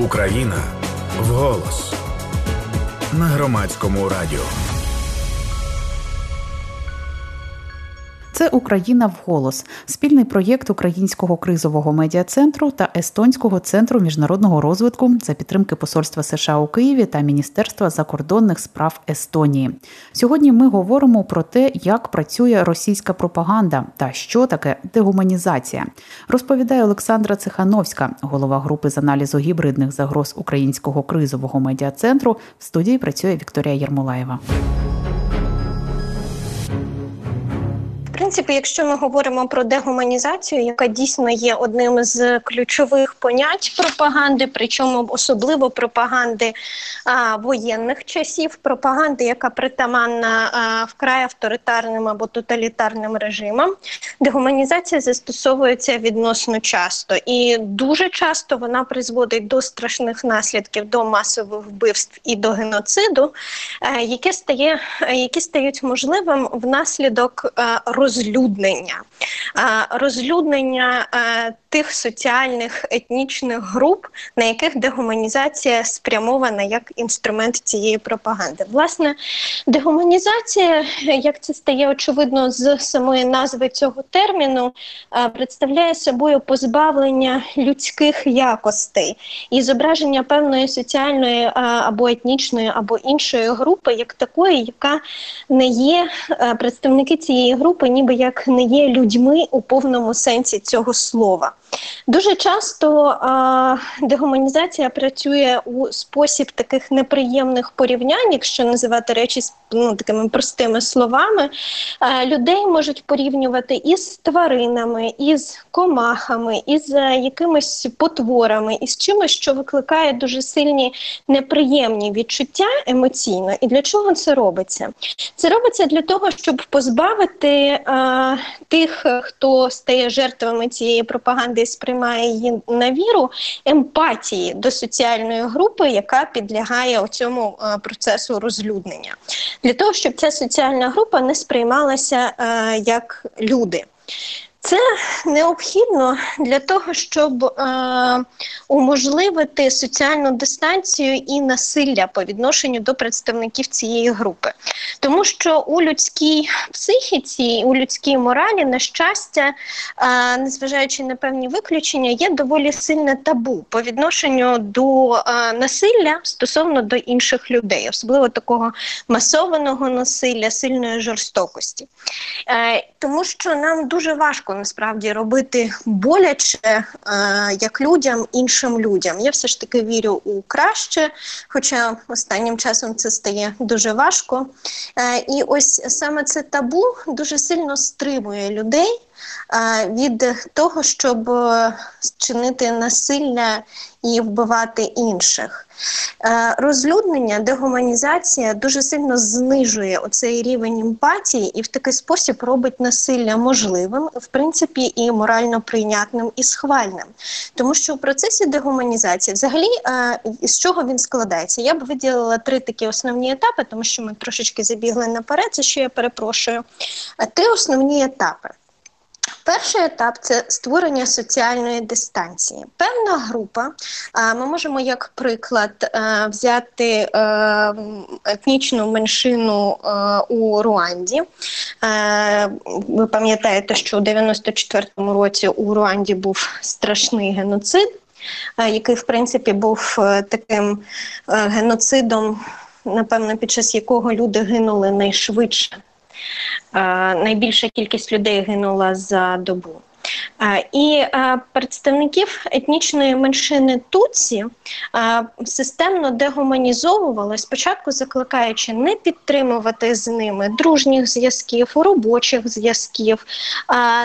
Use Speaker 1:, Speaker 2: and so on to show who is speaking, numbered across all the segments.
Speaker 1: Україна вголос на громадському радіо.
Speaker 2: Це Україна вголос, спільний проєкт Українського кризового медіа-центру та Естонського центру міжнародного розвитку за підтримки Посольства США у Києві та Міністерства закордонних справ Естонії. Сьогодні ми говоримо про те, як працює російська пропаганда та що таке дегуманізація. Розповідає Олександра Цехановська, голова групи з аналізу гібридних загроз Українського кризового медіа-центру. В студії працює Вікторія Єрмолаєва.
Speaker 3: Принципі, якщо ми говоримо про дегуманізацію, яка дійсно є одним з ключових понять пропаганди, причому особливо пропаганди а, воєнних часів, пропаганди, яка притаманна а, вкрай авторитарним або тоталітарним режимам, дегуманізація застосовується відносно часто, і дуже часто вона призводить до страшних наслідків, до масових вбивств і до геноциду, а, е, яке стає, які стають можливим внаслідок розвитку розлюднення, розлюднення тих соціальних етнічних груп, на яких дегуманізація спрямована як інструмент цієї пропаганди. Власне, дегуманізація, як це стає очевидно з самої назви цього терміну, представляє собою позбавлення людських якостей і зображення певної соціальної або етнічної, або іншої групи, як такої, яка не є представники цієї групи, ніби як не є людьми у повному сенсі цього слова. Дуже часто а, дегуманізація працює у спосіб таких неприємних порівнянь, якщо називати речі ну, такими простими словами. А, людей можуть порівнювати із тваринами, із комахами, із а, якимись потворами, із чимось, що викликає дуже сильні неприємні відчуття емоційно. І для чого це робиться? Це робиться для того, щоб позбавити а, тих, хто стає жертвами цієї пропаганди і сприймає її на віру емпатії до соціальної групи, яка підлягає цьому е, процесу розлюднення, для того, щоб ця соціальна група не сприймалася е, як люди. Це необхідно для того, щоб е, уможливити соціальну дистанцію і насилля по відношенню до представників цієї групи, тому що у людській психіці, у людській моралі, на щастя, е, незважаючи на певні виключення, є доволі сильне табу по відношенню до е, насилля стосовно до інших людей, особливо такого масованого насилля, сильної жорстокості, е, тому що нам дуже важко важко насправді робити боляче е, як людям, іншим людям. Я все ж таки вірю у краще, хоча останнім часом це стає дуже важко. Е, і ось саме це табу дуже сильно стримує людей від того, щоб чинити насилля і вбивати інших. Е, розлюднення, дегуманізація дуже сильно знижує оцей рівень емпатії і в такий спосіб робить насилля можливим, в принципі, і морально прийнятним і схвальним. Тому що в процесі дегуманізації, взагалі, е, з чого він складається? Я б виділила три такі основні етапи, тому що ми трошечки забігли наперед, за що я перепрошую. Е, три основні етапи. Перший етап це створення соціальної дистанції. Певна група. Ми можемо, як приклад, е, взяти е, етнічну меншину е, у Руанді. Ви пам'ятаєте, що у 94-му році у Руанді був страшний геноцид, який, в принципі, був таким геноцидом, напевно, під час якого люди гинули найшвидше. Е, найбільша кількість людей гинула за добу. І представників етнічної меншини Туці системно дегуманізовували, спочатку закликаючи не підтримувати з ними дружніх зв'язків, робочих зв'язків,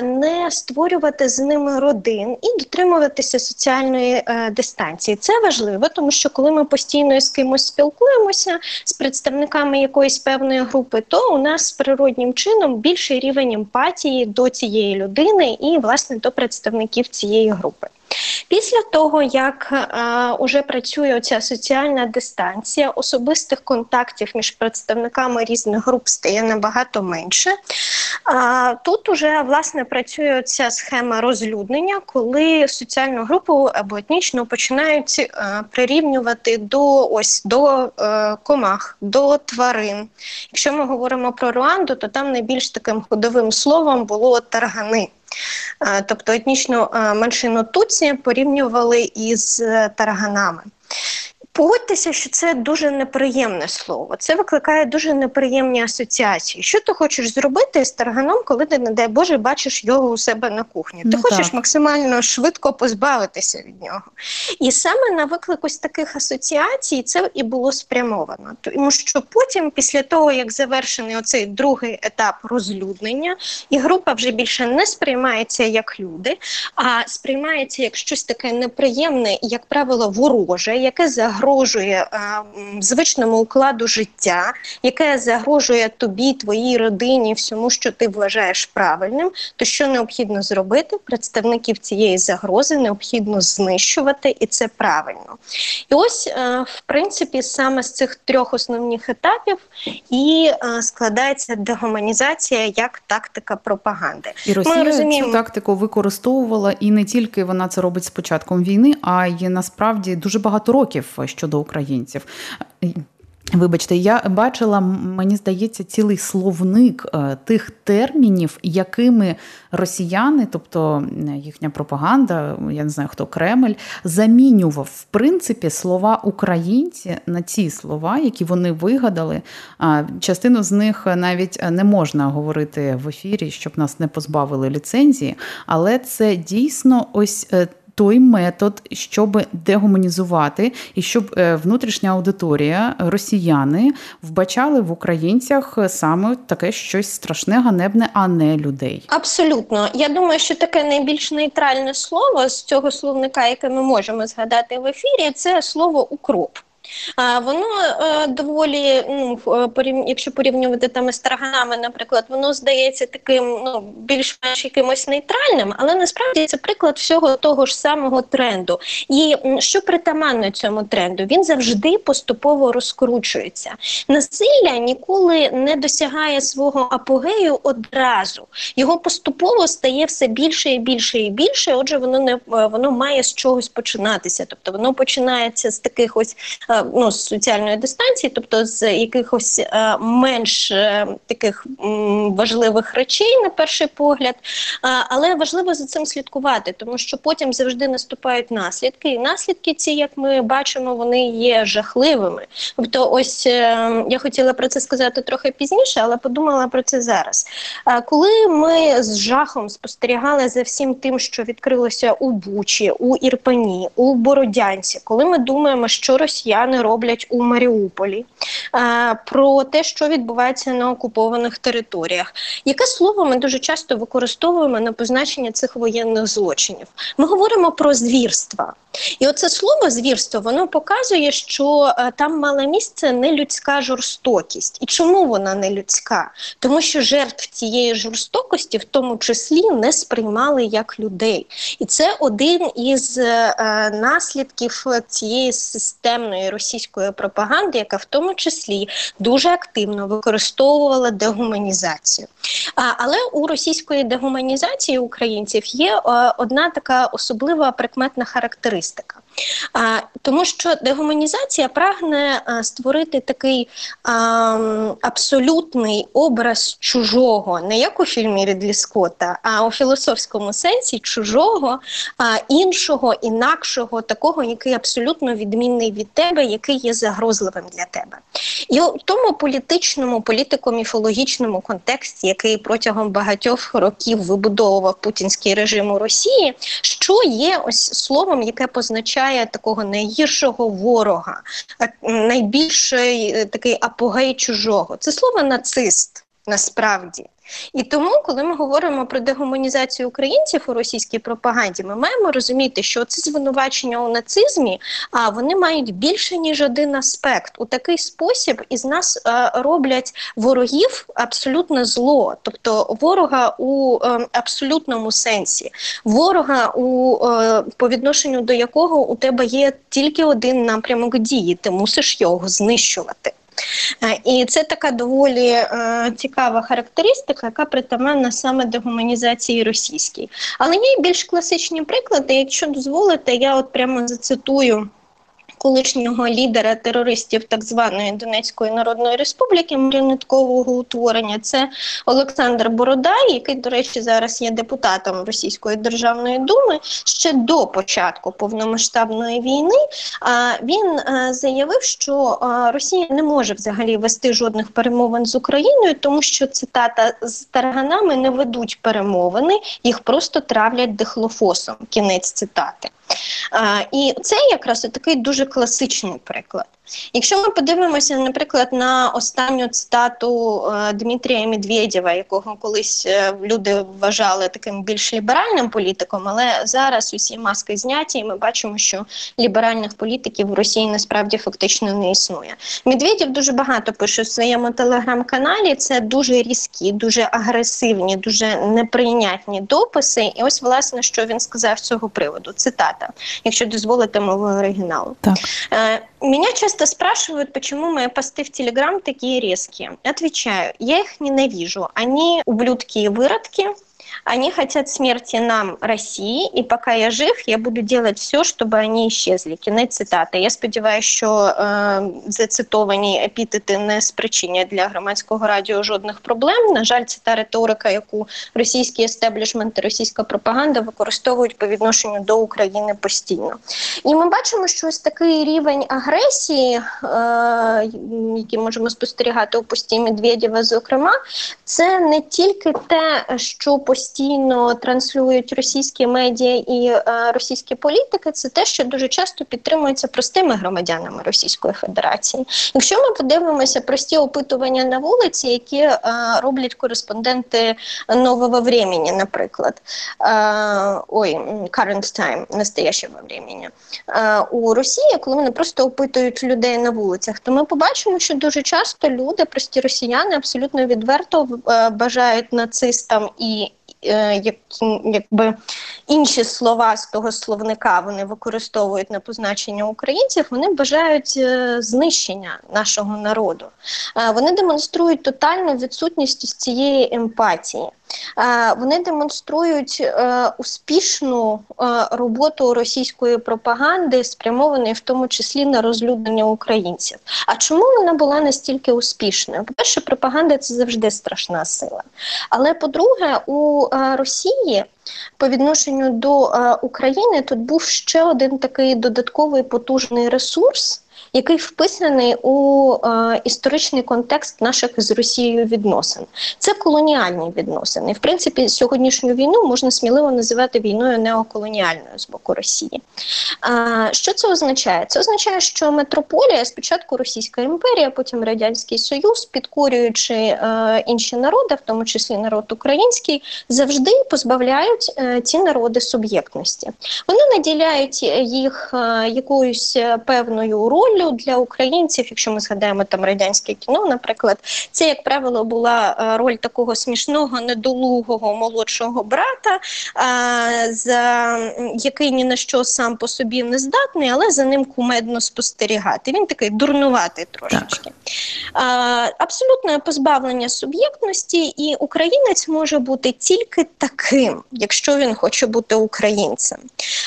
Speaker 3: не створювати з ними родин і дотримуватися соціальної е, дистанції. Це важливо, тому що коли ми постійно з кимось спілкуємося з представниками якоїсь певної групи, то у нас природнім чином більший рівень емпатії до цієї людини і власне до представників цієї групи. Після того, як е, уже працює ця соціальна дистанція, особистих контактів між представниками різних груп стає набагато менше. Е, тут уже власне працює ця схема розлюднення, коли соціальну групу або етнічну починають е, прирівнювати до ось до е, комах, до тварин. Якщо ми говоримо про Руанду, то там найбільш таким ходовим словом було таргани. Е, тобто етнічну е, меншину Туці порівнювали із е, тарганами. Погодьтеся, що це дуже неприємне слово. Це викликає дуже неприємні асоціації. Що ти хочеш зробити з тарганом, коли ти, не дай Боже, бачиш його у себе на кухні? Ти ну, хочеш так. максимально швидко позбавитися від нього. І саме на виклик ось таких асоціацій це і було спрямовано. Тому що потім, після того, як завершений оцей другий етап розлюднення, і група вже більше не сприймається як люди, а сприймається як щось таке неприємне як правило, вороже, яке загрожує загрожує а, звичному укладу життя, яке загрожує тобі, твоїй родині, всьому, що ти вважаєш правильним, то що необхідно зробити? Представників цієї загрози необхідно знищувати, і це правильно. І ось, а, в принципі, саме з цих трьох основних етапів і а, складається дегуманізація як тактика пропаганди.
Speaker 2: І Росія Ми розуміємо... цю тактику використовувала, і не тільки вона це робить з початком війни, а й насправді дуже багато років щодо українців. Вибачте, я бачила, мені здається, цілий словник е, тих термінів, якими росіяни, тобто їхня пропаганда, я не знаю хто Кремль, замінював в принципі слова українці на ці слова, які вони вигадали. Частину з них навіть не можна говорити в ефірі, щоб нас не позбавили ліцензії, але це дійсно ось. Той метод, щоб дегуманізувати і щоб е, внутрішня аудиторія, росіяни вбачали в українцях саме таке щось страшне, ганебне, а не людей.
Speaker 3: Абсолютно, я думаю, що таке найбільш нейтральне слово з цього словника, яке ми можемо згадати в ефірі, це слово укроп. Воно е, доволі, ну якщо порівнювати там із тарганами, наприклад, воно здається таким ну більш-менш якимось нейтральним, але насправді це приклад всього того ж самого тренду. І що притаманно цьому тренду, він завжди поступово розкручується. Насилля ніколи не досягає свого апогею одразу. Його поступово стає все більше і більше і більше. Отже, воно не воно має з чогось починатися. Тобто воно починається з таких ось е, ну, з соціальної дистанції, тобто з якихось е, менш е, таких важливих речей на перший погляд. Е, але важливо за цим слідкувати, тому що потім завжди наступають наслідки, і наслідки ці, як ми бачимо, вони є жахливими. Тобто, ось е, я хотіла про це сказати трохи пізніше, але подумала про це зараз. Е, коли ми з жахом спостерігали за всім тим, що відкрилося у Бучі, у Ірпені, у Бородянці, коли ми думаємо, що росіяни росіяни роблять у Маріуполі, е, про те, що відбувається на окупованих територіях. Яке слово ми дуже часто використовуємо на позначення цих воєнних злочинів? Ми говоримо про звірства. І оце слово звірство воно показує, що е, там мала місце нелюдська жорстокість. І чому вона не людська? Тому що жертв цієї жорстокості, в тому числі, не сприймали як людей. І це один із е, е наслідків цієї системної російської пропаганди, яка в тому числі дуже активно використовувала дегуманізацію. Але у російської дегуманізації українців є е, одна така особлива прикметна характеристика. Тому що дегуманізація прагне створити такий абсолютний образ чужого, не як у фільмі Рідлі Скотта, а у філософському сенсі чужого, іншого, інакшого, такого, який абсолютно відмінний від тебе, який є загрозливим для тебе. І у тому політичному, політико-міфологічному контексті, який протягом багатьох років вибудовував путінський режим у Росії, що є ось словом, яке позначає виявляє такого найгіршого ворога, найбільший е, такий апогей чужого. Це слово нацист. Насправді. І тому, коли ми говоримо про дегуманізацію українців у російській пропаганді, ми маємо розуміти, що це звинувачення у нацизмі, а вони мають більше ніж один аспект. У такий спосіб із нас е, роблять ворогів абсолютно зло, тобто ворога у е, абсолютному сенсі, ворога у е, по відношенню до якого у тебе є тільки один напрямок дії, ти мусиш його знищувати. Е, і це така доволі е, цікава характеристика, яка притаманна саме дегуманізації російській. Але є більш класичні приклади. Якщо дозволите, я от прямо зацитую колишнього лідера терористів так званої Донецької Народної Республіки маріонеткового утворення. Це Олександр Бородай, який, до речі, зараз є депутатом Російської державної думи ще до початку повномасштабної війни. Він заявив, що Росія не може взагалі вести жодних перемовин з Україною, тому що цитата з тарганами не ведуть перемовини, їх просто травлять дихлофосом. Кінець цитати. І це якраз такий дуже класичний приклад. Якщо ми подивимося, наприклад, на останню цитату е, Дмитрія Медведєва, якого колись е, люди вважали таким більш ліберальним політиком, але зараз усі маски зняті, і ми бачимо, що ліберальних політиків в Росії насправді фактично не існує. Медведєв дуже багато пише в своєму телеграм-каналі. Це дуже різкі, дуже агресивні, дуже неприйнятні дописи. І ось власне що він сказав з цього приводу. Цитата, якщо дозволите мовою оригіналу. Так. Е, Меня часто спрашивают, почему мои посты в Телеграм такие резкие. Отвечаю, я их ненавижу. Они ублюдки и выродки, Они хотят смерти нам, России, і поки я жив, я буду делать все, щоб вони исчезли. Кінець цитати. Я сподіваюся, що е, зацитовані епітети не спричинять для громадського радіо жодних проблем. На жаль, це та риторика, яку російський естеблішмент і російська пропаганда використовують по відношенню до України постійно. І ми бачимо, що ось такий рівень агресії, е, який можемо спостерігати у пості Медведєва, зокрема, це не тільки те, що постійно постійно транслюють російські медіа і е, російські політики, це те, що дуже часто підтримується простими громадянами Російської Федерації. Якщо ми подивимося прості опитування на вулиці, які е, роблять кореспонденти нового времени, наприклад, е, ой, current time, настоящего времени, у Росії, коли вони просто опитують людей на вулицях, то ми побачимо, що дуже часто люди, прості росіяни, абсолютно відверто бажають нацистам і Е, якби інші слова з того словника вони використовують на позначення українців, вони бажають е, знищення нашого народу. Е, вони демонструють тотальну відсутність цієї емпатії. Вони демонструють е, успішну е, роботу російської пропаганди, спрямованої в тому числі на розлюднення українців. А чому вона була настільки успішною? По перше, пропаганда це завжди страшна сила. Але по-друге, у е, Росії. По відношенню до України тут був ще один такий додатковий потужний ресурс, який вписаний у е, історичний контекст наших з Росією відносин. Це колоніальні відносини. В принципі, сьогоднішню війну можна сміливо називати війною неоколоніальною з боку Росії. Е, що це означає? Це означає, що метрополія спочатку Російська імперія, потім Радянський Союз, підкорюючи е, інші народи, в тому числі народ український, завжди позбавляють е, ці народи суб'єктності. Вони наділяють їх е, якоюсь певною ролью ролью для українців, якщо ми згадаємо там радянське кіно, наприклад, це як правило була е, роль такого смішного, недолугого молодшого брата, за який ні на що сам по собі не здатний, але за ним кумедно спостерігати. Він такий дурнуватий трошечки. Абсолютне позбавлення суб'єктності, і українець може бути тільки таким, якщо він хоче бути українцем.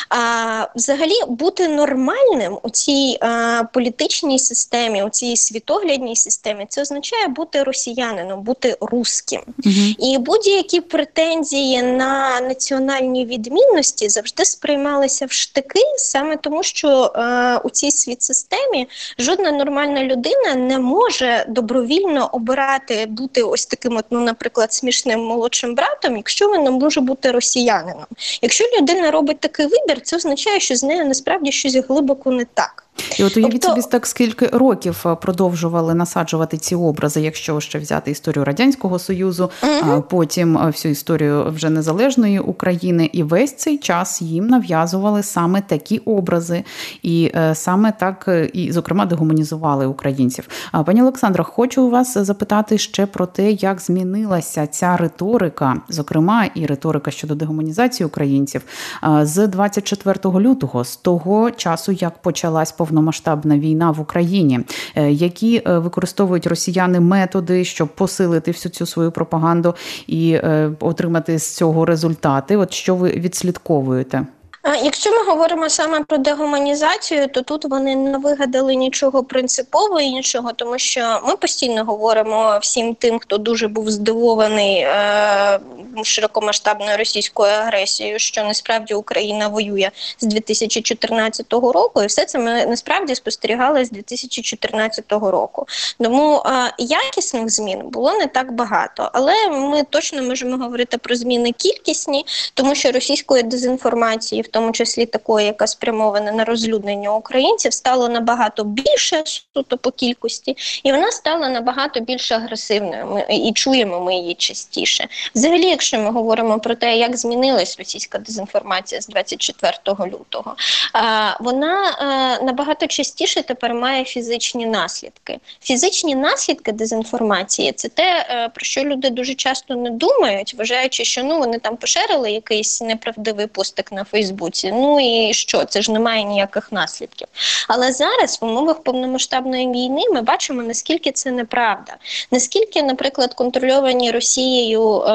Speaker 3: А взагалі бути нормальним у цій а, політичній системі, у цій світоглядній системі, це означає бути росіянином, бути русським. Угу. І будь-які претензії на національні відмінності завжди сприймалися в штики, саме тому, що е, у цій світ-системі жодна нормальна людина не може добровільно обирати бути ось таким, от, ну, наприклад, смішним молодшим братом, якщо не може бути росіянином. Якщо людина робить такий вибір, це означає, що з нею насправді щось глибоко не так.
Speaker 2: І от уявіть тобто... собі так скільки років е, продовжували насаджувати ці образи, якщо ще взяти історію радянського союзу, угу. а потім е, всю історію вже незалежної України, і весь цей час їм нав'язували саме такі образи, і е, саме так і зокрема дегуманізували українців. А пані Олександра, хочу вас запитати ще про те, як змінилася ця риторика, зокрема і риторика щодо дегуманізації українців з 24 лютого, з того часу, як почалась повномасштабна війна в Україні, е, які е, використовують росіяни методи, щоб посилити всю цю свою пропаганду і е, отримати з цього результати. От що ви відслідковуєте?
Speaker 3: Якщо ми говоримо саме про дегуманізацію, то тут вони не вигадали нічого принципово іншого, тому що ми постійно говоримо всім тим, хто дуже був здивований е, широкомасштабною російською агресією, що насправді Україна воює з 2014 року, і все це ми насправді спостерігали з 2014 року. Тому е, якісних змін було не так багато, але ми точно можемо говорити про зміни кількісні, тому що російської дезінформації в тому числі такої, яка спрямована на розлюднення українців, стало набагато більше суто по кількості, і вона стала набагато більш агресивною. Ми і чуємо ми її частіше. Взагалі, якщо ми говоримо про те, як змінилась російська дезінформація з 24 лютого, вона набагато частіше тепер має фізичні наслідки. Фізичні наслідки дезінформації це те, е, про що люди дуже часто не думають, вважаючи, що ну вони там поширили якийсь неправдивий постик на Фейсбуці. Фейсбуці. Ну і що? Це ж не має ніяких наслідків. Але зараз в умовах повномасштабної війни ми бачимо, наскільки це неправда, наскільки, наприклад, контрольовані Росією е,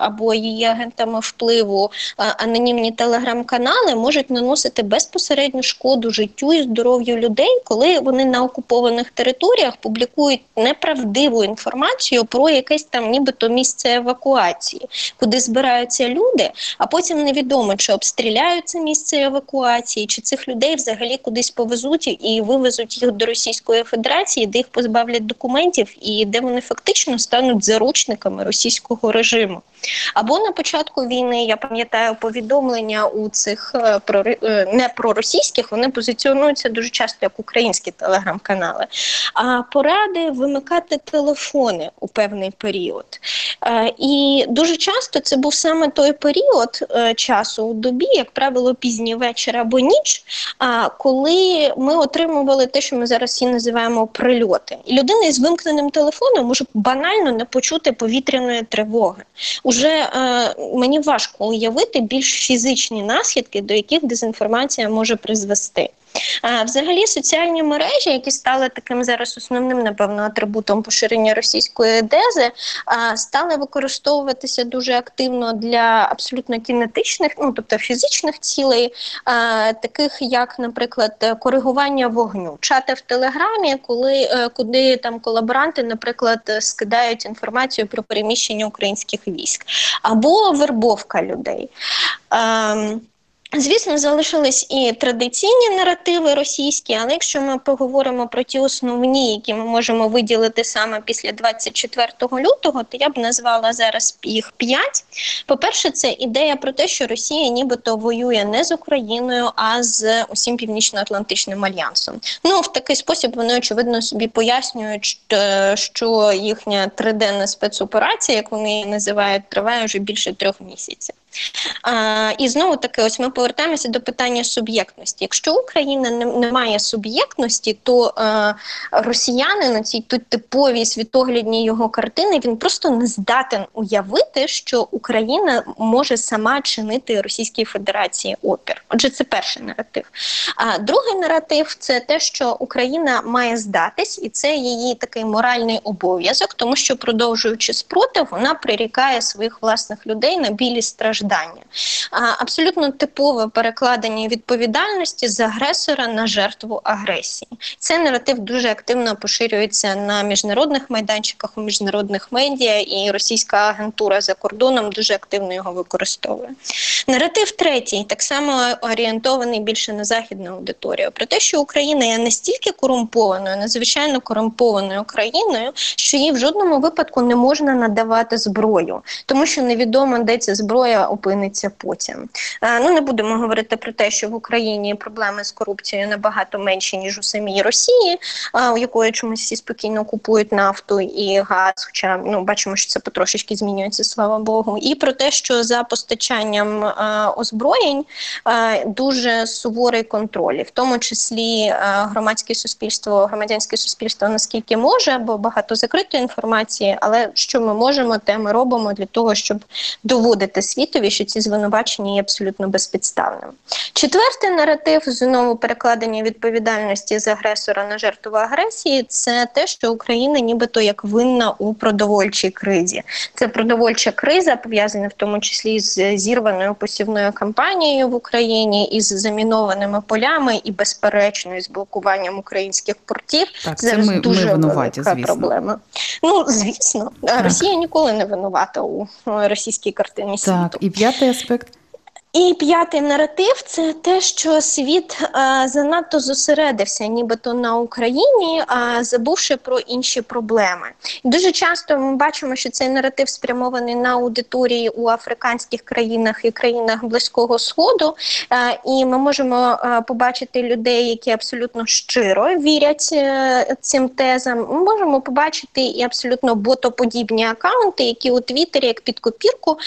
Speaker 3: або її агентами впливу е, анонімні телеграм-канали можуть наносити безпосередню шкоду життю і здоров'ю людей, коли вони на окупованих територіях публікують неправдиву інформацію про якесь там, нібито місце евакуації, куди збираються люди, а потім невідомо чи обстріляють це місце евакуації, чи цих людей взагалі кудись повезуть і вивезуть їх до Російської Федерації, де їх позбавлять документів, і де вони фактично стануть заручниками російського режиму. Або на початку війни я пам'ятаю повідомлення у цих е, про е, не проросійських, вони позиціонуються дуже часто як українські телеграм-канали. А поради вимикати телефони у певний період. Е, і дуже часто це був саме той період часу у добі, як правило, пізній вечір або ніч, коли ми отримували те, що ми зараз і називаємо прильоти. І людина із вимкненим телефоном може банально не почути повітряної тривоги уже е, мені важко уявити більш фізичні наслідки, до яких дезінформація може призвести. Взагалі, соціальні мережі, які стали таким зараз основним, напевно, атрибутом поширення російської дези, стали використовуватися дуже активно для абсолютно кінетичних, ну тобто фізичних цілей, таких як, наприклад, коригування вогню, чати в телеграмі, коли е, куди там колаборанти, наприклад, скидають інформацію про переміщення українських військ, або вербовка людей. Ем, Звісно, залишились і традиційні наративи російські, але якщо ми поговоримо про ті основні, які ми можемо виділити саме після 24 лютого, то я б назвала зараз їх п'ять. По-перше, це ідея про те, що Росія нібито воює не з Україною, а з усім північно-атлантичним альянсом. Ну в такий спосіб вони очевидно собі пояснюють, що їхня триденна спецоперація, як вони її називають, триває вже більше трьох місяців. А, І знову таки, ось ми повертаємося до питання суб'єктності. Якщо Україна не, не має суб'єктності, то е, росіяни на цій тут типовій світоглядній його картини він просто не здатен уявити, що Україна може сама чинити Російській Федерації опір. Отже, це перший наратив. А другий наратив це те, що Україна має здатись, і це її такий моральний обов'язок, тому що продовжуючи спротив, вона прирікає своїх власних людей на білі страждання страждання. Абсолютно типове перекладення відповідальності з агресора на жертву агресії. Цей наратив дуже активно поширюється на міжнародних майданчиках у міжнародних медіа, і російська агентура за кордоном дуже активно його використовує. Наратив третій так само орієнтований більше на західну аудиторію про те, що Україна є настільки корумпованою, надзвичайно корумпованою країною, що їй в жодному випадку не можна надавати зброю, тому що невідомо де ця зброя опиниться потім. Ну не будемо говорити про те, що в Україні проблеми з корупцією набагато менші ніж у самій Росії, у якої чомусь всі спокійно купують нафту і газ. Хоча ну бачимо, що це потрошечки змінюється, слава Богу, і про те, що за постачанням озброєнь дуже суворий контроль, в тому числі громадське суспільство, громадянське суспільство наскільки може, бо багато закритої інформації, але що ми можемо, те ми робимо для того, щоб доводити світові, що ці звинувачення є абсолютно безпідставним. Четвертий наратив знову перекладення відповідальності з агресора на жертву агресії це те, що Україна нібито як винна у продовольчій кризі. Це продовольча криза пов'язана в тому числі з зірваною посівною кампанією в Україні із замінованими полями і безперечно з блокуванням українських портів.
Speaker 2: Так, це Зараз ми, дуже ми винуваті,
Speaker 3: звісно. проблема. Ну звісно, так. Росія ніколи не винувата у російській картині світу.
Speaker 2: І п'ятий аспект.
Speaker 3: І п'ятий наратив це те, що світ а, занадто зосередився, нібито на Україні, а забувши про інші проблеми. Дуже часто ми бачимо, що цей наратив спрямований на аудиторії у африканських країнах і країнах близького сходу. А, і ми можемо а, побачити людей, які абсолютно щиро вірять е, цим тезам. Ми можемо побачити і абсолютно ботоподібні акаунти, які у Твіттері, як під копірку,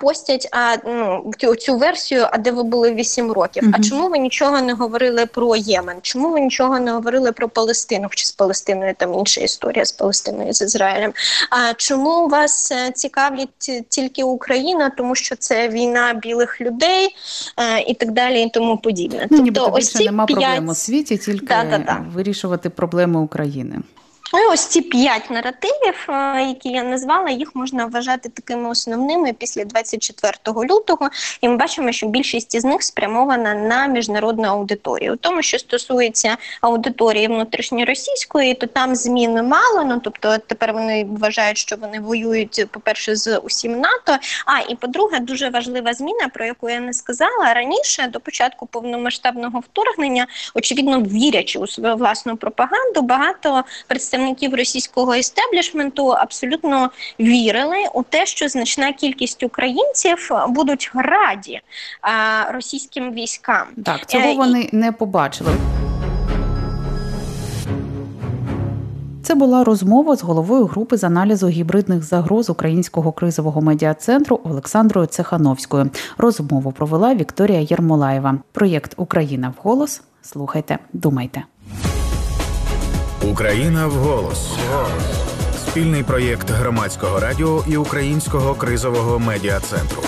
Speaker 3: постять ну, цю версію, а де ви були 8 років. -hmm. А чому ви нічого не говорили про Ємен? Чому ви нічого не говорили про Палестину? Хоча з Палестиною там інша історія з Палестиною з Ізраїлем. А чому вас е, цікавлять тільки Україна, тому що це війна білих людей е, і так далі, і тому подібне?
Speaker 2: Ну, тобто, ось ці нема 5... проблем у світі, тільки да, да, да. вирішувати проблеми України.
Speaker 3: Ну, ось ці п'ять наративів, е, які я назвала, їх можна вважати такими основними після 24 лютого. І ми бачимо, що більшість із них спрямована на міжнародну аудиторію. У тому, що стосується аудиторії внутрішньоросійської, то там змін мало. Ну тобто тепер вони вважають, що вони воюють, по-перше, з усім НАТО. А і по-друге, дуже важлива зміна, про яку я не сказала раніше, до початку повномасштабного вторгнення, очевидно, вірячи у свою власну пропаганду, багато представників представників російського істеблішменту абсолютно вірили у те, що значна кількість українців будуть раді а, російським військам.
Speaker 2: Так цього е, вони не побачили. Це була розмова з головою групи з аналізу гібридних загроз українського кризового медіа-центру Олександрою Цехановською. Розмову провела Вікторія Єрмолаєва. Проєкт Україна в голос. Слухайте, думайте.
Speaker 1: Україна в голос. Спільний проєкт громадського радіо і українського кризового медіа центру.